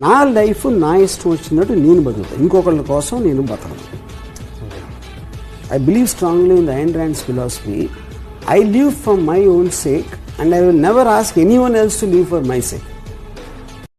నా లైఫ్ నా ఇష్టం వచ్చినట్టు నేను బతుకుతాను ఇంకొకళ్ళ కోసం నేను బతకను. I believe strongly in the and hands philosophy I live for my own sake and I will never ask anyone else to live for my sake